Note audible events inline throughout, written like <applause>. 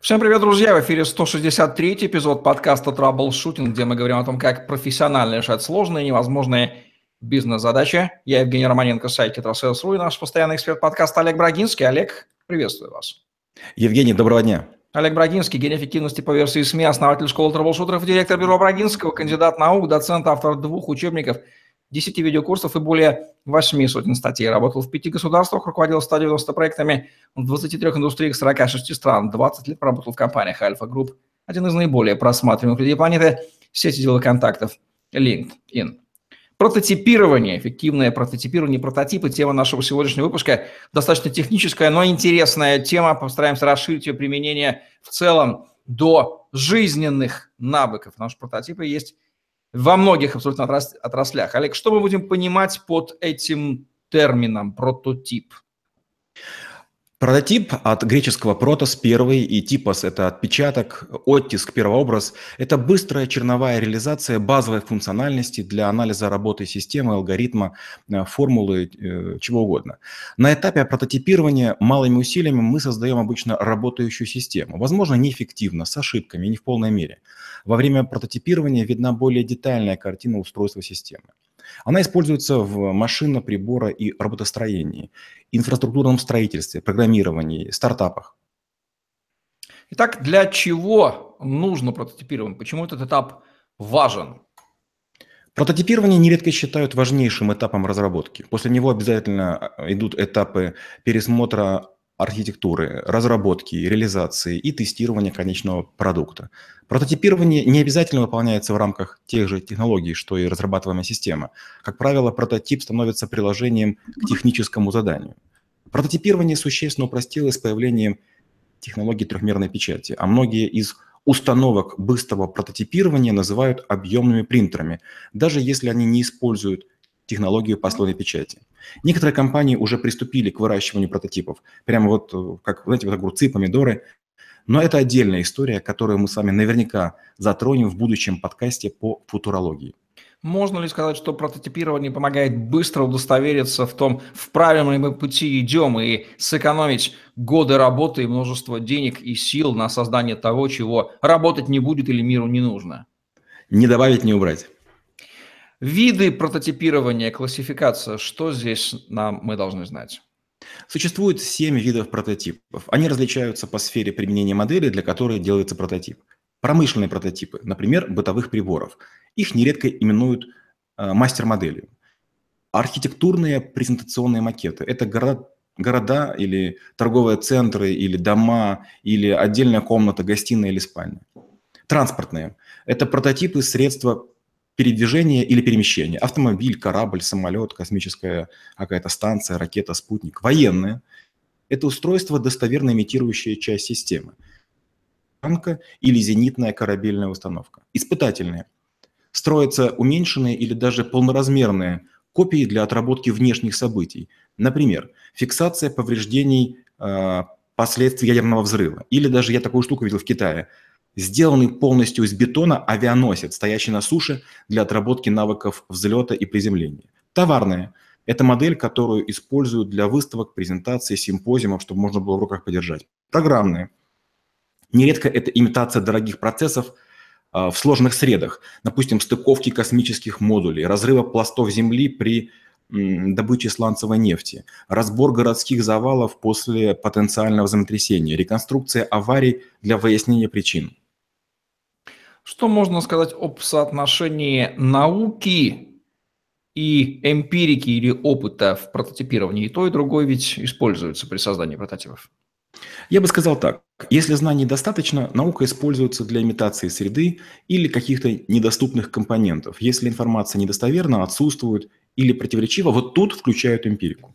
Всем привет, друзья! В эфире 163 эпизод подкаста «Траблшутинг», где мы говорим о том, как профессионально решать сложные и невозможные бизнес-задачи. Я Евгений Романенко, сайт «Tetrasales.ru» и наш постоянный эксперт подкаста Олег Брагинский. Олег, приветствую вас. Евгений, доброго дня. Олег Брагинский, гений эффективности по версии СМИ, основатель школы трэблшутеров, директор бюро Брагинского, кандидат наук, доцент, автор двух учебников – 10 видеокурсов и более 8 сотен статей. Работал в пяти государствах, руководил 190 проектами в 23 индустриях 46 стран. 20 лет работал в компаниях Альфа Групп, один из наиболее просматриваемых людей планеты, сети деловых контактов LinkedIn. Прототипирование, эффективное прототипирование, прототипы – тема нашего сегодняшнего выпуска. Достаточно техническая, но интересная тема. Постараемся расширить ее применение в целом до жизненных навыков. Наши прототипы есть во многих абсолютно отраслях. Олег, что мы будем понимать под этим термином прототип? Прототип от греческого протос – первый, и типос – это отпечаток, оттиск, первообраз. Это быстрая черновая реализация базовой функциональности для анализа работы системы, алгоритма, э, формулы, э, чего угодно. На этапе прототипирования малыми усилиями мы создаем обычно работающую систему. Возможно, неэффективно, с ошибками, не в полной мере. Во время прототипирования видна более детальная картина устройства системы. Она используется в машинно, прибора и работостроении, инфраструктурном строительстве, программировании, стартапах. Итак, для чего нужно прототипирование? Почему этот этап важен? Прототипирование нередко считают важнейшим этапом разработки. После него обязательно идут этапы пересмотра архитектуры, разработки, реализации и тестирования конечного продукта. Прототипирование не обязательно выполняется в рамках тех же технологий, что и разрабатываемая система. Как правило, прототип становится приложением к техническому заданию. Прототипирование существенно упростилось с появлением технологий трехмерной печати, а многие из установок быстрого прототипирования называют объемными принтерами, даже если они не используют технологию послойной печати. Некоторые компании уже приступили к выращиванию прототипов, прямо вот э, как, знаете, вот огурцы, помидоры. Но это отдельная история, которую мы с вами наверняка затронем в будущем подкасте по футурологии. Можно ли сказать, что прототипирование помогает быстро удостовериться в том, в правильном ли мы пути идем, и сэкономить годы работы и множество денег и сил на создание того, чего работать не будет или миру не нужно? Не добавить, не убрать. Виды прототипирования, классификация, что здесь нам мы должны знать? Существует семь видов прототипов. Они различаются по сфере применения модели, для которой делается прототип. Промышленные прототипы, например, бытовых приборов. Их нередко именуют э, мастер-моделью. Архитектурные презентационные макеты – это города, города или торговые центры, или дома, или отдельная комната, гостиная или спальня. Транспортные – это прототипы средства передвижение или перемещение. Автомобиль, корабль, самолет, космическая какая-то станция, ракета, спутник. Военные – это устройство, достоверно имитирующее часть системы. Танка или зенитная корабельная установка. Испытательные – строятся уменьшенные или даже полноразмерные копии для отработки внешних событий. Например, фиксация повреждений э, последствий ядерного взрыва. Или даже я такую штуку видел в Китае – сделанный полностью из бетона авианосец, стоящий на суше для отработки навыков взлета и приземления. Товарная – это модель, которую используют для выставок, презентаций, симпозиумов, чтобы можно было в руках подержать. Программная. Нередко это имитация дорогих процессов а, в сложных средах, допустим, стыковки космических модулей, разрыва пластов Земли при добыче сланцевой нефти, разбор городских завалов после потенциального землетрясения, реконструкция аварий для выяснения причин. Что можно сказать об соотношении науки и эмпирики или опыта в прототипировании? И то, и другое ведь используется при создании прототипов. Я бы сказал так. Если знаний достаточно, наука используется для имитации среды или каких-то недоступных компонентов. Если информация недостоверна, отсутствует или противоречива, вот тут включают эмпирику.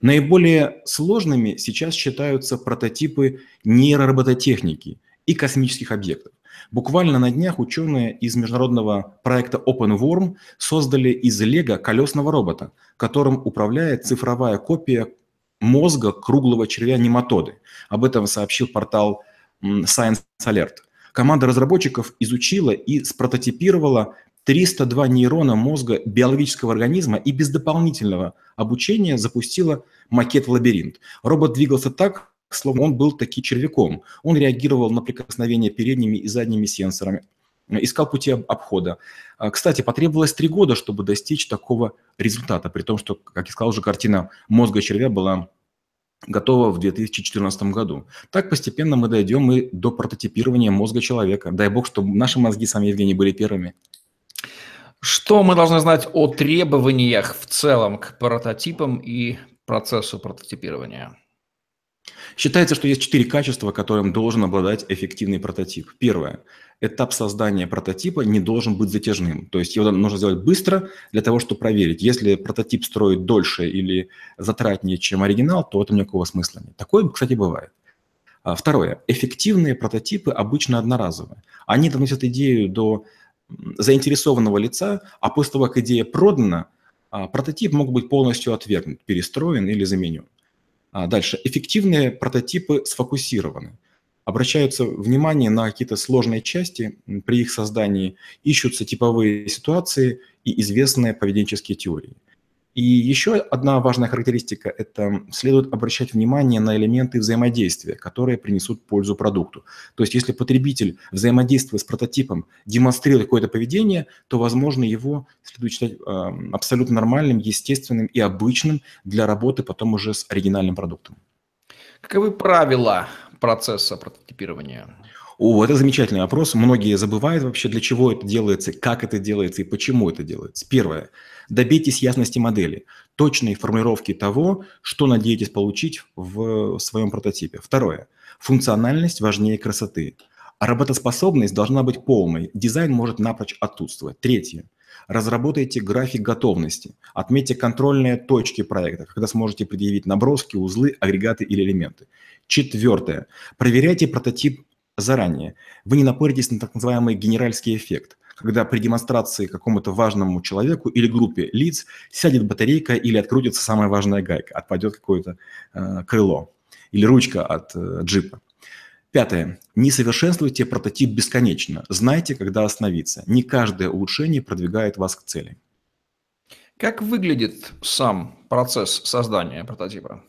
Наиболее сложными сейчас считаются прототипы нейроробототехники и космических объектов. Буквально на днях ученые из международного проекта OpenWorm создали из Лего колесного робота, которым управляет цифровая копия мозга круглого червя нематоды. Об этом сообщил портал Science Alert. Команда разработчиков изучила и спрототипировала 302 нейрона мозга биологического организма и без дополнительного обучения запустила макет-лабиринт. Робот двигался так, словно он был таки червяком. Он реагировал на прикосновение передними и задними сенсорами, искал пути обхода. А, кстати, потребовалось три года, чтобы достичь такого результата, при том, что, как я сказал, уже картина мозга червя была готова в 2014 году. Так постепенно мы дойдем и до прототипирования мозга человека. Дай бог, чтобы наши мозги, сами Евгений, были первыми. Что мы должны знать о требованиях в целом к прототипам и процессу прототипирования? Считается, что есть четыре качества, которым должен обладать эффективный прототип. Первое. Этап создания прототипа не должен быть затяжным. То есть его нужно сделать быстро для того, чтобы проверить. Если прототип строит дольше или затратнее, чем оригинал, то это никакого смысла нет. Такое, кстати, бывает. А, второе. Эффективные прототипы обычно одноразовые. Они доносят идею до заинтересованного лица, а после того, как идея продана, а, прототип мог быть полностью отвергнут, перестроен или заменен. А дальше. Эффективные прототипы сфокусированы. Обращаются внимание на какие-то сложные части при их создании, ищутся типовые ситуации и известные поведенческие теории. И еще одна важная характеристика – это следует обращать внимание на элементы взаимодействия, которые принесут пользу продукту. То есть если потребитель, взаимодействуя с прототипом, демонстрирует какое-то поведение, то, возможно, его следует считать э, абсолютно нормальным, естественным и обычным для работы потом уже с оригинальным продуктом. Каковы правила процесса прототипирования? О, это замечательный вопрос. Многие забывают вообще, для чего это делается, как это делается и почему это делается. Первое. Добейтесь ясности модели, точной формулировки того, что надеетесь получить в своем прототипе. Второе. Функциональность важнее красоты. А работоспособность должна быть полной. Дизайн может напрочь отсутствовать. Третье. Разработайте график готовности. Отметьте контрольные точки проекта, когда сможете предъявить наброски, узлы, агрегаты или элементы. Четвертое. Проверяйте прототип заранее. Вы не напоритесь на так называемый генеральский эффект, когда при демонстрации какому-то важному человеку или группе лиц сядет батарейка или открутится самая важная гайка, отпадет какое-то э, крыло или ручка от э, джипа. Пятое. Не совершенствуйте прототип бесконечно. Знайте, когда остановиться. Не каждое улучшение продвигает вас к цели. Как выглядит сам процесс создания прототипа?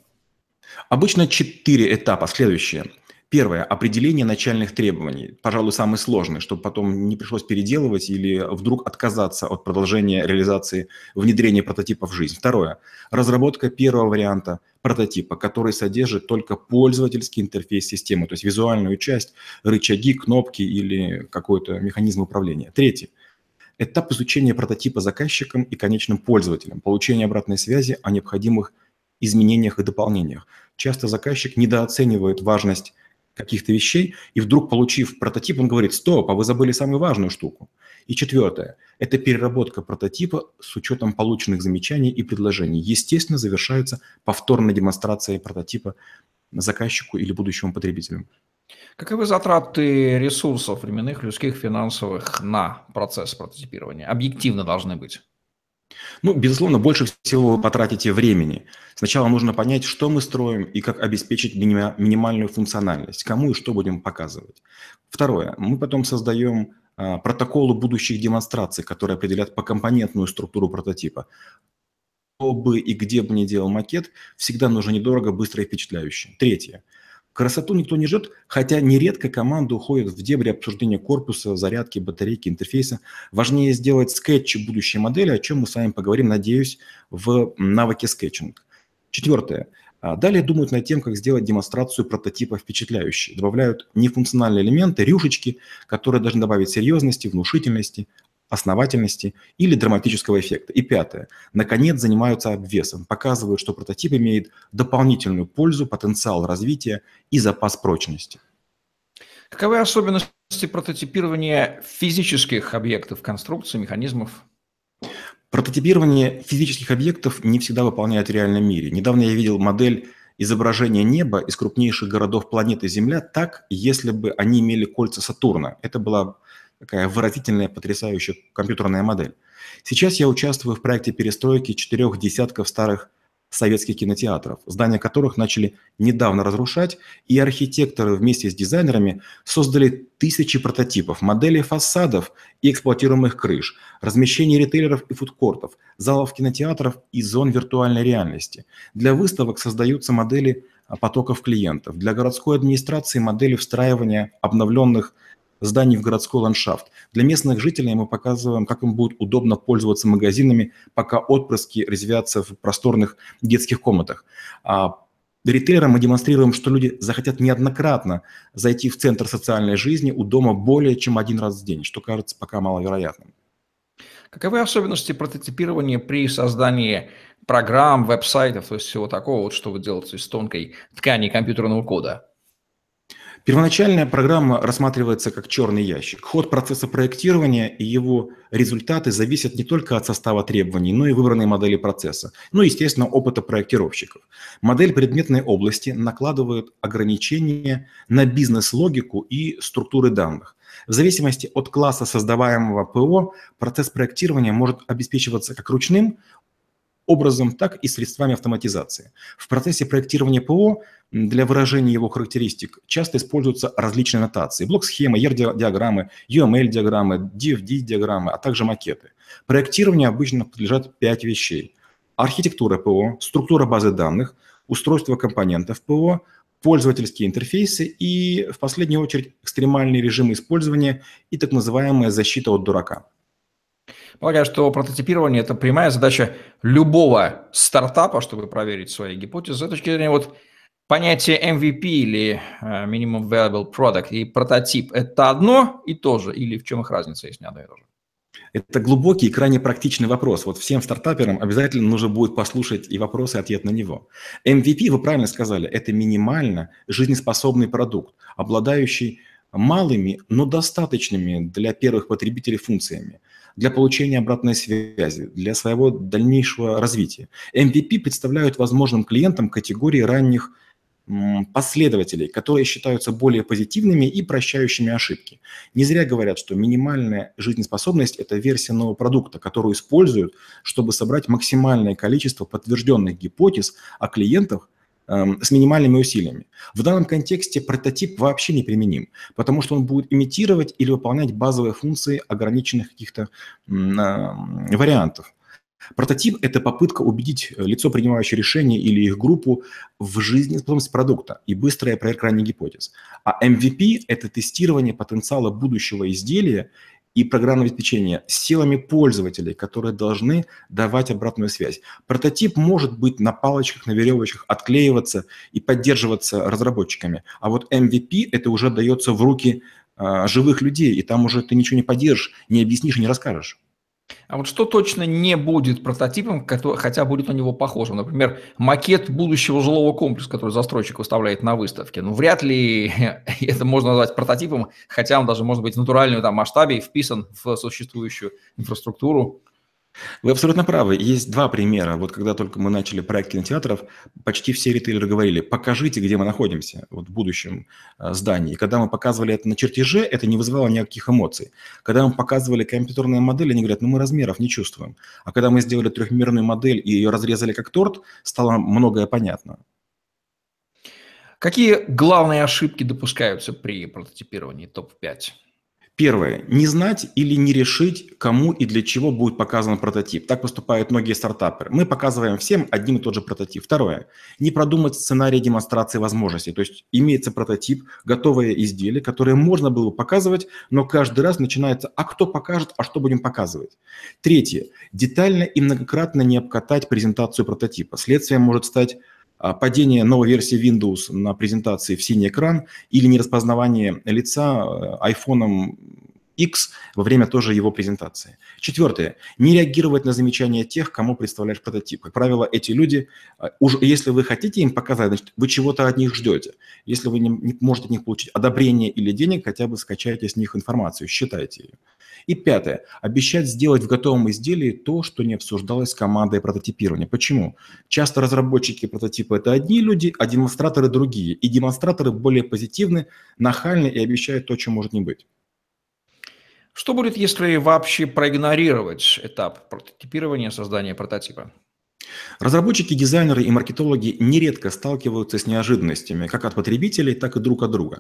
Обычно четыре этапа. Следующее. Первое – определение начальных требований. Пожалуй, самый сложный, чтобы потом не пришлось переделывать или вдруг отказаться от продолжения реализации внедрения прототипа в жизнь. Второе – разработка первого варианта прототипа, который содержит только пользовательский интерфейс системы, то есть визуальную часть, рычаги, кнопки или какой-то механизм управления. Третье – этап изучения прототипа заказчиком и конечным пользователем, получение обратной связи о необходимых изменениях и дополнениях. Часто заказчик недооценивает важность каких-то вещей, и вдруг, получив прототип, он говорит, стоп, а вы забыли самую важную штуку. И четвертое – это переработка прототипа с учетом полученных замечаний и предложений. Естественно, завершается повторной демонстрацией прототипа заказчику или будущему потребителю. Каковы затраты ресурсов временных, людских, финансовых на процесс прототипирования? Объективно должны быть. Ну, безусловно, больше всего вы потратите времени. Сначала нужно понять, что мы строим и как обеспечить минимальную функциональность, кому и что будем показывать. Второе. Мы потом создаем а, протоколы будущих демонстраций, которые определят покомпонентную структуру прототипа. Кто бы и где бы ни делал макет, всегда нужно недорого, быстро и впечатляюще. Третье. Красоту никто не ждет, хотя нередко команда уходит в дебри обсуждения корпуса, зарядки, батарейки, интерфейса. Важнее сделать скетч будущей модели, о чем мы с вами поговорим, надеюсь, в навыке скетчинг. Четвертое. А, далее думают над тем, как сделать демонстрацию прототипа впечатляющей. Добавляют нефункциональные элементы, рюшечки, которые должны добавить серьезности, внушительности, основательности или драматического эффекта. И пятое. Наконец, занимаются обвесом, показывают, что прототип имеет дополнительную пользу, потенциал развития и запас прочности. Каковы особенности прототипирования физических объектов, конструкций, механизмов? Прототипирование физических объектов не всегда выполняют в реальном мире. Недавно я видел модель изображения неба из крупнейших городов планеты Земля так, если бы они имели кольца Сатурна. Это была такая выразительная, потрясающая компьютерная модель. Сейчас я участвую в проекте перестройки четырех десятков старых советских кинотеатров, здания которых начали недавно разрушать, и архитекторы вместе с дизайнерами создали тысячи прототипов, моделей фасадов и эксплуатируемых крыш, размещение ритейлеров и фудкортов, залов кинотеатров и зон виртуальной реальности. Для выставок создаются модели потоков клиентов. Для городской администрации модели встраивания обновленных зданий в городской ландшафт. Для местных жителей мы показываем, как им будет удобно пользоваться магазинами, пока отпрыски резвятся в просторных детских комнатах. А ритейлерам мы демонстрируем, что люди захотят неоднократно зайти в центр социальной жизни у дома более чем один раз в день, что кажется пока маловероятным. Каковы особенности прототипирования при создании программ, веб-сайтов, то есть всего такого, вот, что вы делаете из тонкой ткани компьютерного кода? Первоначальная программа рассматривается как черный ящик. Ход процесса проектирования и его результаты зависят не только от состава требований, но и выбранной модели процесса. Ну, естественно, опыта проектировщиков. Модель предметной области накладывает ограничения на бизнес-логику и структуры данных. В зависимости от класса создаваемого ПО процесс проектирования может обеспечиваться как ручным образом, так и средствами автоматизации. В процессе проектирования ПО для выражения его характеристик часто используются различные нотации. Блок-схемы, ER-диаграммы, UML-диаграммы, DFD-диаграммы, а также макеты. Проектированию обычно подлежат пять вещей. Архитектура ПО, структура базы данных, устройство компонентов ПО, пользовательские интерфейсы и, в последнюю очередь, экстремальные режимы использования и так называемая защита от дурака. Полагаю, что прототипирование – это прямая задача любого стартапа, чтобы проверить свои гипотезы. С точки зрения вот понятия MVP или uh, Minimum Viable Product и прототип – это одно и то же или в чем их разница, если не одно и то же? Это глубокий и крайне практичный вопрос. Вот всем стартаперам обязательно нужно будет послушать и вопросы, и ответ на него. MVP, вы правильно сказали, это минимально жизнеспособный продукт, обладающий малыми, но достаточными для первых потребителей функциями, для получения обратной связи, для своего дальнейшего развития. MVP представляют возможным клиентам категории ранних последователей, которые считаются более позитивными и прощающими ошибки. Не зря говорят, что минимальная жизнеспособность – это версия нового продукта, которую используют, чтобы собрать максимальное количество подтвержденных гипотез о клиентах с минимальными усилиями. В данном контексте прототип вообще не применим, потому что он будет имитировать или выполнять базовые функции ограниченных каких-то вариантов. Прототип – это попытка убедить э, лицо, принимающее решение или их группу в жизнеспособность продукта и быстрая проверка ранних гипотез. А MVP – это тестирование потенциала будущего изделия и программного обеспечения силами пользователей, которые должны давать обратную связь. Прототип может быть на палочках, на веревочках, отклеиваться и поддерживаться разработчиками. А вот MVP – это уже дается в руки э, живых людей, и там уже ты ничего не поддержишь, не объяснишь не расскажешь. А вот что точно не будет прототипом, хотя будет на него похожим? Например, макет будущего жилого комплекса, который застройщик выставляет на выставке. Ну, вряд ли <laughs> это можно назвать прототипом, хотя он даже может быть в натуральном там, масштабе и вписан в существующую инфраструктуру. Вы абсолютно правы. Есть два примера. Вот когда только мы начали проект кинотеатров, почти все ритейлеры говорили, покажите, где мы находимся вот в будущем э, здании. И когда мы показывали это на чертеже, это не вызывало никаких эмоций. Когда мы показывали компьютерные модели, они говорят, ну мы размеров не чувствуем. А когда мы сделали трехмерную модель и ее разрезали как торт, стало многое понятно. Какие главные ошибки допускаются при прототипировании топ-5? Первое. Не знать или не решить, кому и для чего будет показан прототип. Так поступают многие стартаперы. Мы показываем всем один и тот же прототип. Второе. Не продумать сценарий демонстрации возможностей. То есть имеется прототип, готовое изделие, которое можно было показывать, но каждый раз начинается, а кто покажет, а что будем показывать. Третье. Детально и многократно не обкатать презентацию прототипа. Следствием может стать падение новой версии Windows на презентации в синий экран или нераспознавание лица э, iPhone X во время тоже его презентации. Четвертое. Не реагировать на замечания тех, кому представляешь прототип. Как правило, эти люди, э, уж если вы хотите им показать, значит, вы чего-то от них ждете. Если вы не, не можете от них получить одобрение или денег, хотя бы скачайте с них информацию, считайте ее. И пятое. Обещать сделать в готовом изделии то, что не обсуждалось с командой прототипирования. Почему? Часто разработчики прототипа – это одни люди, а демонстраторы – другие. И демонстраторы более позитивны, нахальны и обещают то, чем может не быть. Что будет, если вообще проигнорировать этап прототипирования создания прототипа? Разработчики, дизайнеры и маркетологи нередко сталкиваются с неожиданностями как от потребителей, так и друг от друга.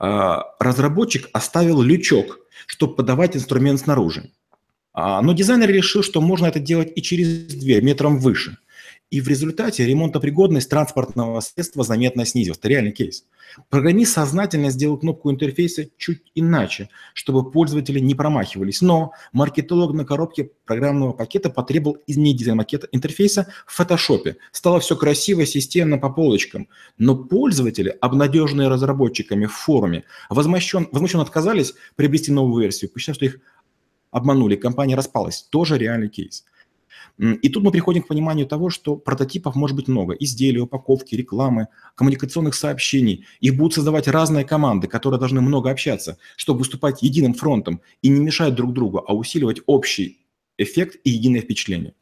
А, разработчик оставил лючок чтобы подавать инструмент снаружи. А, но дизайнер решил, что можно это делать и через дверь, метром выше. И в результате ремонтопригодность транспортного средства заметно снизилась. Это реальный кейс. Программист сознательно сделал кнопку интерфейса чуть иначе, чтобы пользователи не промахивались. Но маркетолог на коробке программного пакета потребовал изменить дизайн макета интерфейса в фотошопе. Стало все красиво, системно, по полочкам. Но пользователи, обнадеженные разработчиками в форуме, возмущен, возмущенно отказались приобрести новую версию, посчитав, что их обманули, компания распалась. Тоже реальный кейс. И тут мы приходим к пониманию того, что прототипов может быть много. Изделий, упаковки, рекламы, коммуникационных сообщений. Их будут создавать разные команды, которые должны много общаться, чтобы выступать единым фронтом и не мешать друг другу, а усиливать общий эффект и единое впечатление.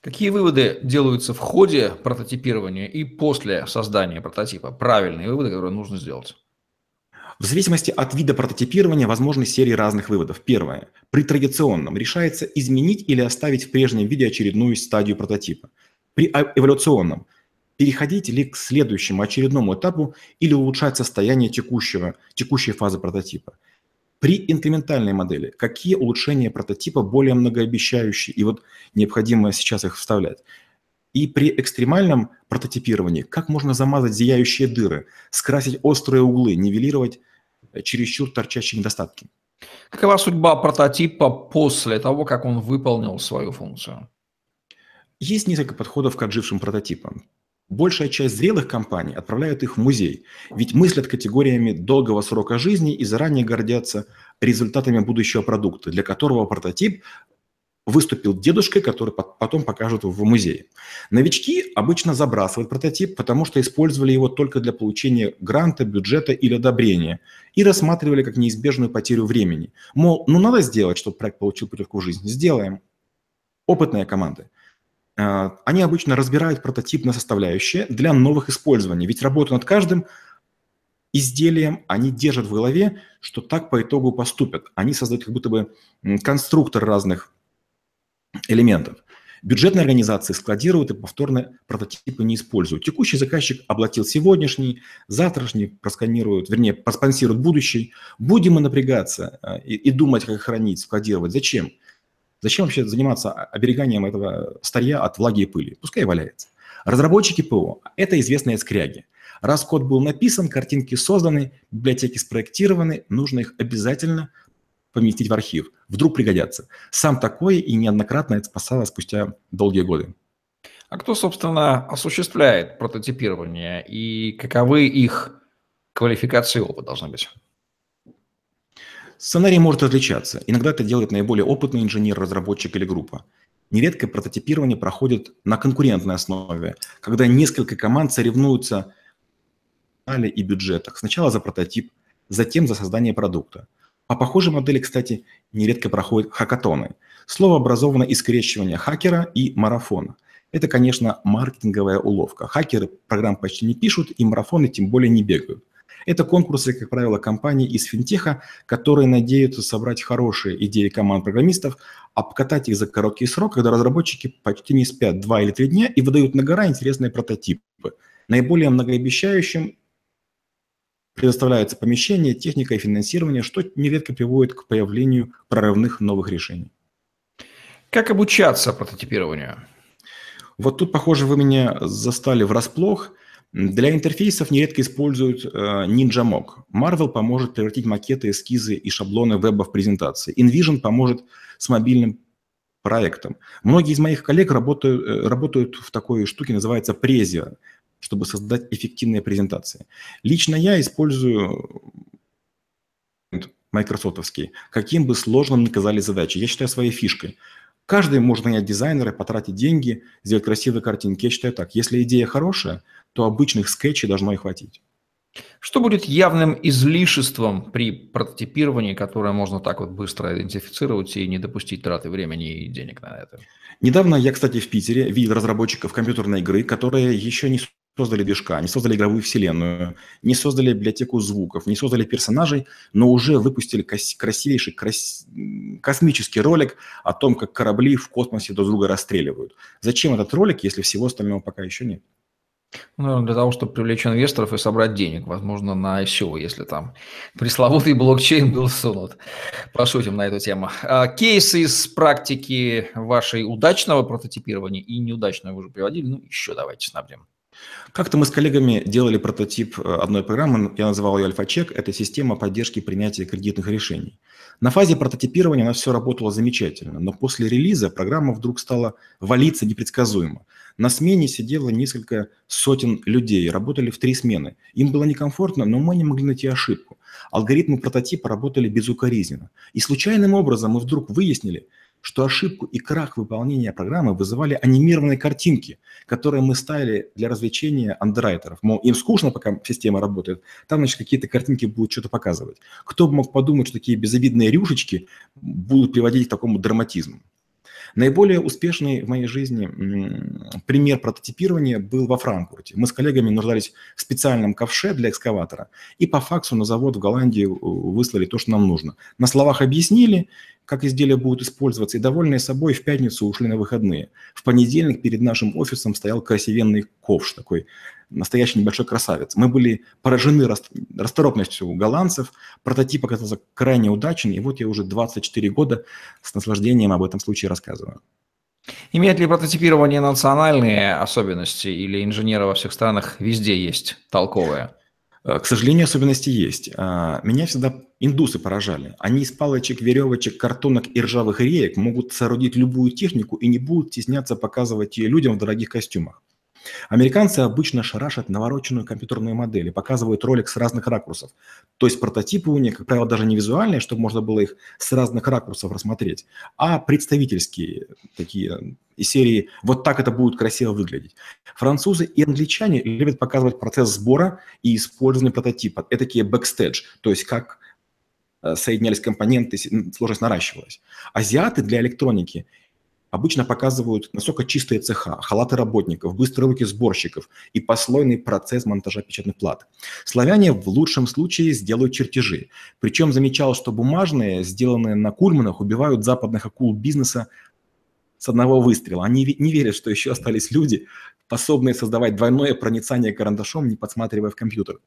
Какие выводы делаются в ходе прототипирования и после создания прототипа? Правильные выводы, которые нужно сделать. В зависимости от вида прототипирования возможны серии разных выводов. Первое. При традиционном решается изменить или оставить в прежнем виде очередную стадию прототипа. При а, эволюционном переходить ли к следующему очередному этапу или улучшать состояние текущего, текущей фазы прототипа. При инкрементальной модели какие улучшения прототипа более многообещающие и вот необходимо сейчас их вставлять. И при экстремальном прототипировании как можно замазать зияющие дыры, скрасить острые углы, нивелировать э, чересчур торчащие недостатки. Какова судьба прототипа после того, как он выполнил свою функцию? Есть несколько подходов к отжившим прототипам. Большая часть зрелых компаний отправляют их в музей, ведь мыслят категориями долгого срока жизни и заранее гордятся результатами будущего продукта, для которого прототип выступил дедушкой, который потом покажут в музее. Новички обычно забрасывают прототип, потому что использовали его только для получения гранта, бюджета или одобрения и рассматривали как неизбежную потерю времени. Мол, ну надо сделать, чтобы проект получил путевку в жизнь. Сделаем. Опытные команды. А, они обычно разбирают прототип на составляющие для новых использований, ведь работу над каждым изделием они держат в голове, что так по итогу поступят. Они создают как будто бы конструктор разных элементов. Бюджетные организации складируют и повторно прототипы не используют. Текущий заказчик оплатил сегодняшний, завтрашний просканируют, вернее, проспонсируют будущий. Будем мы напрягаться а, и, и думать, как хранить, складировать. Зачем? Зачем вообще заниматься обереганием этого старья от влаги и пыли? Пускай валяется. Разработчики ПО – это известные скряги. Раз код был написан, картинки созданы, библиотеки спроектированы, нужно их обязательно поместить в архив. Вдруг пригодятся. Сам такой и неоднократно это спасало спустя долгие годы. А кто, собственно, осуществляет прототипирование и каковы их квалификации и опыт должны быть? Сценарий может отличаться. Иногда это делает наиболее опытный инженер, разработчик или группа. Нередко прототипирование проходит на конкурентной основе, когда несколько команд соревнуются в и бюджетах. Сначала за прототип, затем за создание продукта. По похожей модели, кстати, нередко проходят хакатоны. Слово образовано из скрещивания хакера и марафона. Это, конечно, маркетинговая уловка. Хакеры программ почти не пишут, и марафоны тем более не бегают. Это конкурсы, как правило, компаний из финтеха, которые надеются собрать хорошие идеи команд программистов, обкатать их за короткий срок, когда разработчики почти не спят два или три дня и выдают на гора интересные прототипы. Наиболее многообещающим предоставляется помещение, техника и финансирование, что нередко приводит к появлению прорывных новых решений. Как обучаться прототипированию? Вот тут, похоже, вы меня застали врасплох. Для интерфейсов нередко используют э, NinjaMock. Marvel поможет превратить макеты, эскизы и шаблоны веба в презентации. InVision поможет с мобильным проектом. Многие из моих коллег работают, э, работают в такой штуке, называется Презио чтобы создать эффективные презентации. Лично я использую майкрософтовский, каким бы сложным ни казались задачи. Я считаю своей фишкой. Каждый может нанять дизайнера, потратить деньги, сделать красивые картинки. Я считаю так, если идея хорошая, то обычных скетчей должно и хватить. Что будет явным излишеством при прототипировании, которое можно так вот быстро идентифицировать и не допустить траты времени и денег на это? Недавно я, кстати, в Питере видел разработчиков компьютерной игры, которые еще не создали движка, не создали игровую вселенную, не создали библиотеку звуков, не создали персонажей, но уже выпустили красивейший крас... космический ролик о том, как корабли в космосе друг друга расстреливают. Зачем этот ролик, если всего остального пока еще нет? Ну, для того, чтобы привлечь инвесторов и собрать денег, возможно, на ICO, если там пресловутый блокчейн был сунут. Пошутим на эту тему. А, кейсы из практики вашей удачного прототипирования и неудачного вы уже приводили, ну, еще давайте снабдим. Как-то мы с коллегами делали прототип э, одной программы, я называл ее Альфа-чек, это система поддержки принятия кредитных решений. На фазе прототипирования у нас все работало замечательно, но после релиза программа вдруг стала валиться непредсказуемо. На смене сидело несколько сотен людей, работали в три смены. Им было некомфортно, но мы не могли найти ошибку. Алгоритмы прототипа работали безукоризненно. И случайным образом мы вдруг выяснили, что ошибку и крах выполнения программы вызывали анимированные картинки, которые мы ставили для развлечения андеррайтеров. Мол, им скучно, пока система работает, там, значит, какие-то картинки будут что-то показывать. Кто бы мог подумать, что такие безобидные рюшечки будут приводить к такому драматизму. Наиболее успешный в моей жизни пример прототипирования был во Франкфурте. Мы с коллегами нуждались в специальном ковше для экскаватора, и по факсу на завод в Голландии выслали то, что нам нужно. На словах объяснили, как изделия будут использоваться, и довольные собой в пятницу ушли на выходные. В понедельник перед нашим офисом стоял красивенный ковш, такой настоящий небольшой красавец. Мы были поражены расторопностью голландцев, прототип оказался крайне удачен, и вот я уже 24 года с наслаждением об этом случае рассказываю. Имеет ли прототипирование национальные особенности или инженеры во всех странах везде есть толковые? Э, к сожалению, особенности есть. А, меня всегда индусы поражали. Они из палочек, веревочек, картонок и ржавых реек могут соорудить любую технику и не будут стесняться показывать ее людям в дорогих костюмах. Американцы обычно шарашат навороченную компьютерную модель и показывают ролик с разных ракурсов. То есть прототипы у них, как правило, даже не визуальные, чтобы можно было их с разных ракурсов рассмотреть, а представительские такие из серии «Вот так это будет красиво выглядеть». Французы и англичане любят показывать процесс сбора и использования прототипа. Это такие бэкстедж, то есть как э, соединялись компоненты, сложность наращивалась. Азиаты для электроники обычно показывают, насколько чистые цеха, халаты работников, быстрые руки сборщиков и послойный процесс монтажа печатных плат. Славяне в лучшем случае сделают чертежи. Причем замечал, что бумажные, сделанные на кульманах, убивают западных акул бизнеса с одного выстрела. Они не верят, что еще остались люди, способные создавать двойное проницание карандашом, не подсматривая в компьютер.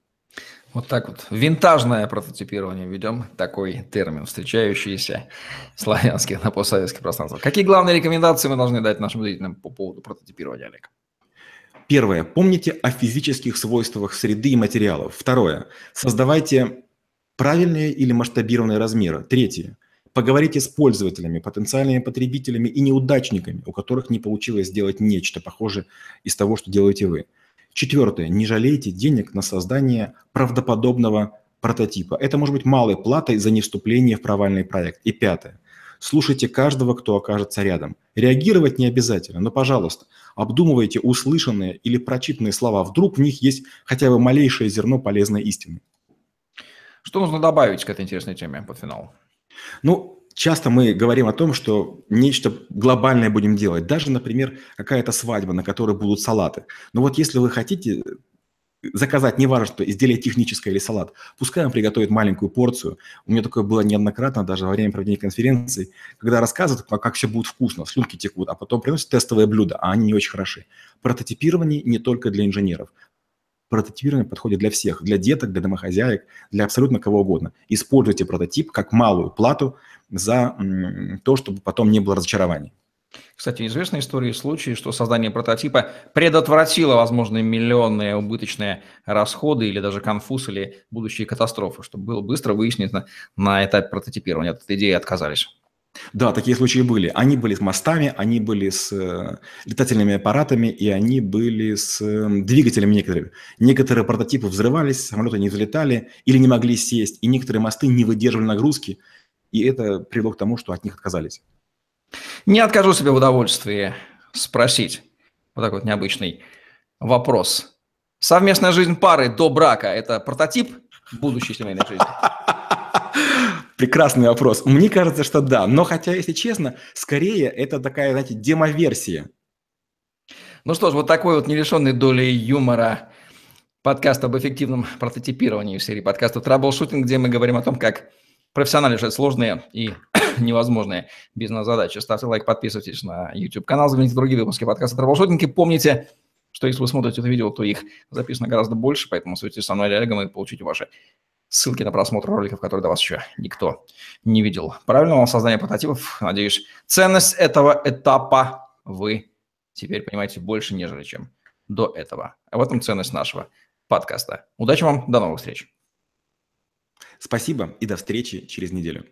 Вот так вот. Винтажное прототипирование ведем такой термин, встречающийся славянских на постсоветских пространствах. Какие главные рекомендации мы должны дать нашим зрителям по поводу прототипирования, Олег? Первое. Помните о физических свойствах среды и материалов. Второе. Создавайте правильные или масштабированные размеры. Третье. Поговорите с пользователями, потенциальными потребителями и неудачниками, у которых не получилось сделать нечто похожее из того, что делаете вы. Четвертое. Не жалейте денег на создание правдоподобного прототипа. Это может быть малой платой за невступление в провальный проект. И пятое. Слушайте каждого, кто окажется рядом. Реагировать не обязательно, но, пожалуйста, обдумывайте услышанные или прочитанные слова. Вдруг в них есть хотя бы малейшее зерно полезной истины. Что нужно добавить к этой интересной теме под финал? Ну, часто мы говорим о том, что нечто глобальное будем делать. Даже, например, какая-то свадьба, на которой будут салаты. Но вот если вы хотите заказать, не важно, что изделие техническое или салат, пускай он приготовит маленькую порцию. У меня такое было неоднократно, даже во время проведения конференции, когда рассказывают, как все будет вкусно, слюнки текут, а потом приносят тестовые блюда, а они не очень хороши. Прототипирование не только для инженеров. Прототипирование подходит для всех, для деток, для домохозяек, для абсолютно кого угодно. Используйте прототип как малую плату за то, чтобы потом не было разочарований. Кстати, известна история случаи, что создание прототипа предотвратило возможные миллионные убыточные расходы или даже конфуз или будущие катастрофы, чтобы было быстро выяснено на этапе прототипирования. От этой идеи отказались. Да, такие случаи были. Они были с мостами, они были с э, летательными аппаратами, и они были с э, двигателями некоторыми. Некоторые прототипы взрывались, самолеты не взлетали или не могли сесть, и некоторые мосты не выдерживали нагрузки, и это привело к тому, что от них отказались. Не откажу себе в удовольствии спросить вот такой вот необычный вопрос. Совместная жизнь пары до брака – это прототип будущей семейной жизни? Прекрасный вопрос. Мне кажется, что да. Но хотя, если честно, скорее это такая, знаете, демоверсия. Ну что ж, вот такой вот не лишенный доли юмора подкаст об эффективном прототипировании в серии подкастов «Траблшутинг», где мы говорим о том, как профессионально решать сложные и <coughs> невозможные бизнес-задачи. Ставьте лайк, подписывайтесь на YouTube-канал, загляните другие выпуски подкаста «Траблшутинг» помните, что если вы смотрите это видео, то их записано гораздо больше, поэтому свяжитесь со мной Олегом и получите ваши ссылки на просмотр роликов, которые до вас еще никто не видел. Правильного создания прототипов, надеюсь, ценность этого этапа вы теперь понимаете больше, нежели чем до этого. А в этом ценность нашего подкаста. Удачи вам, до новых встреч. Спасибо и до встречи через неделю.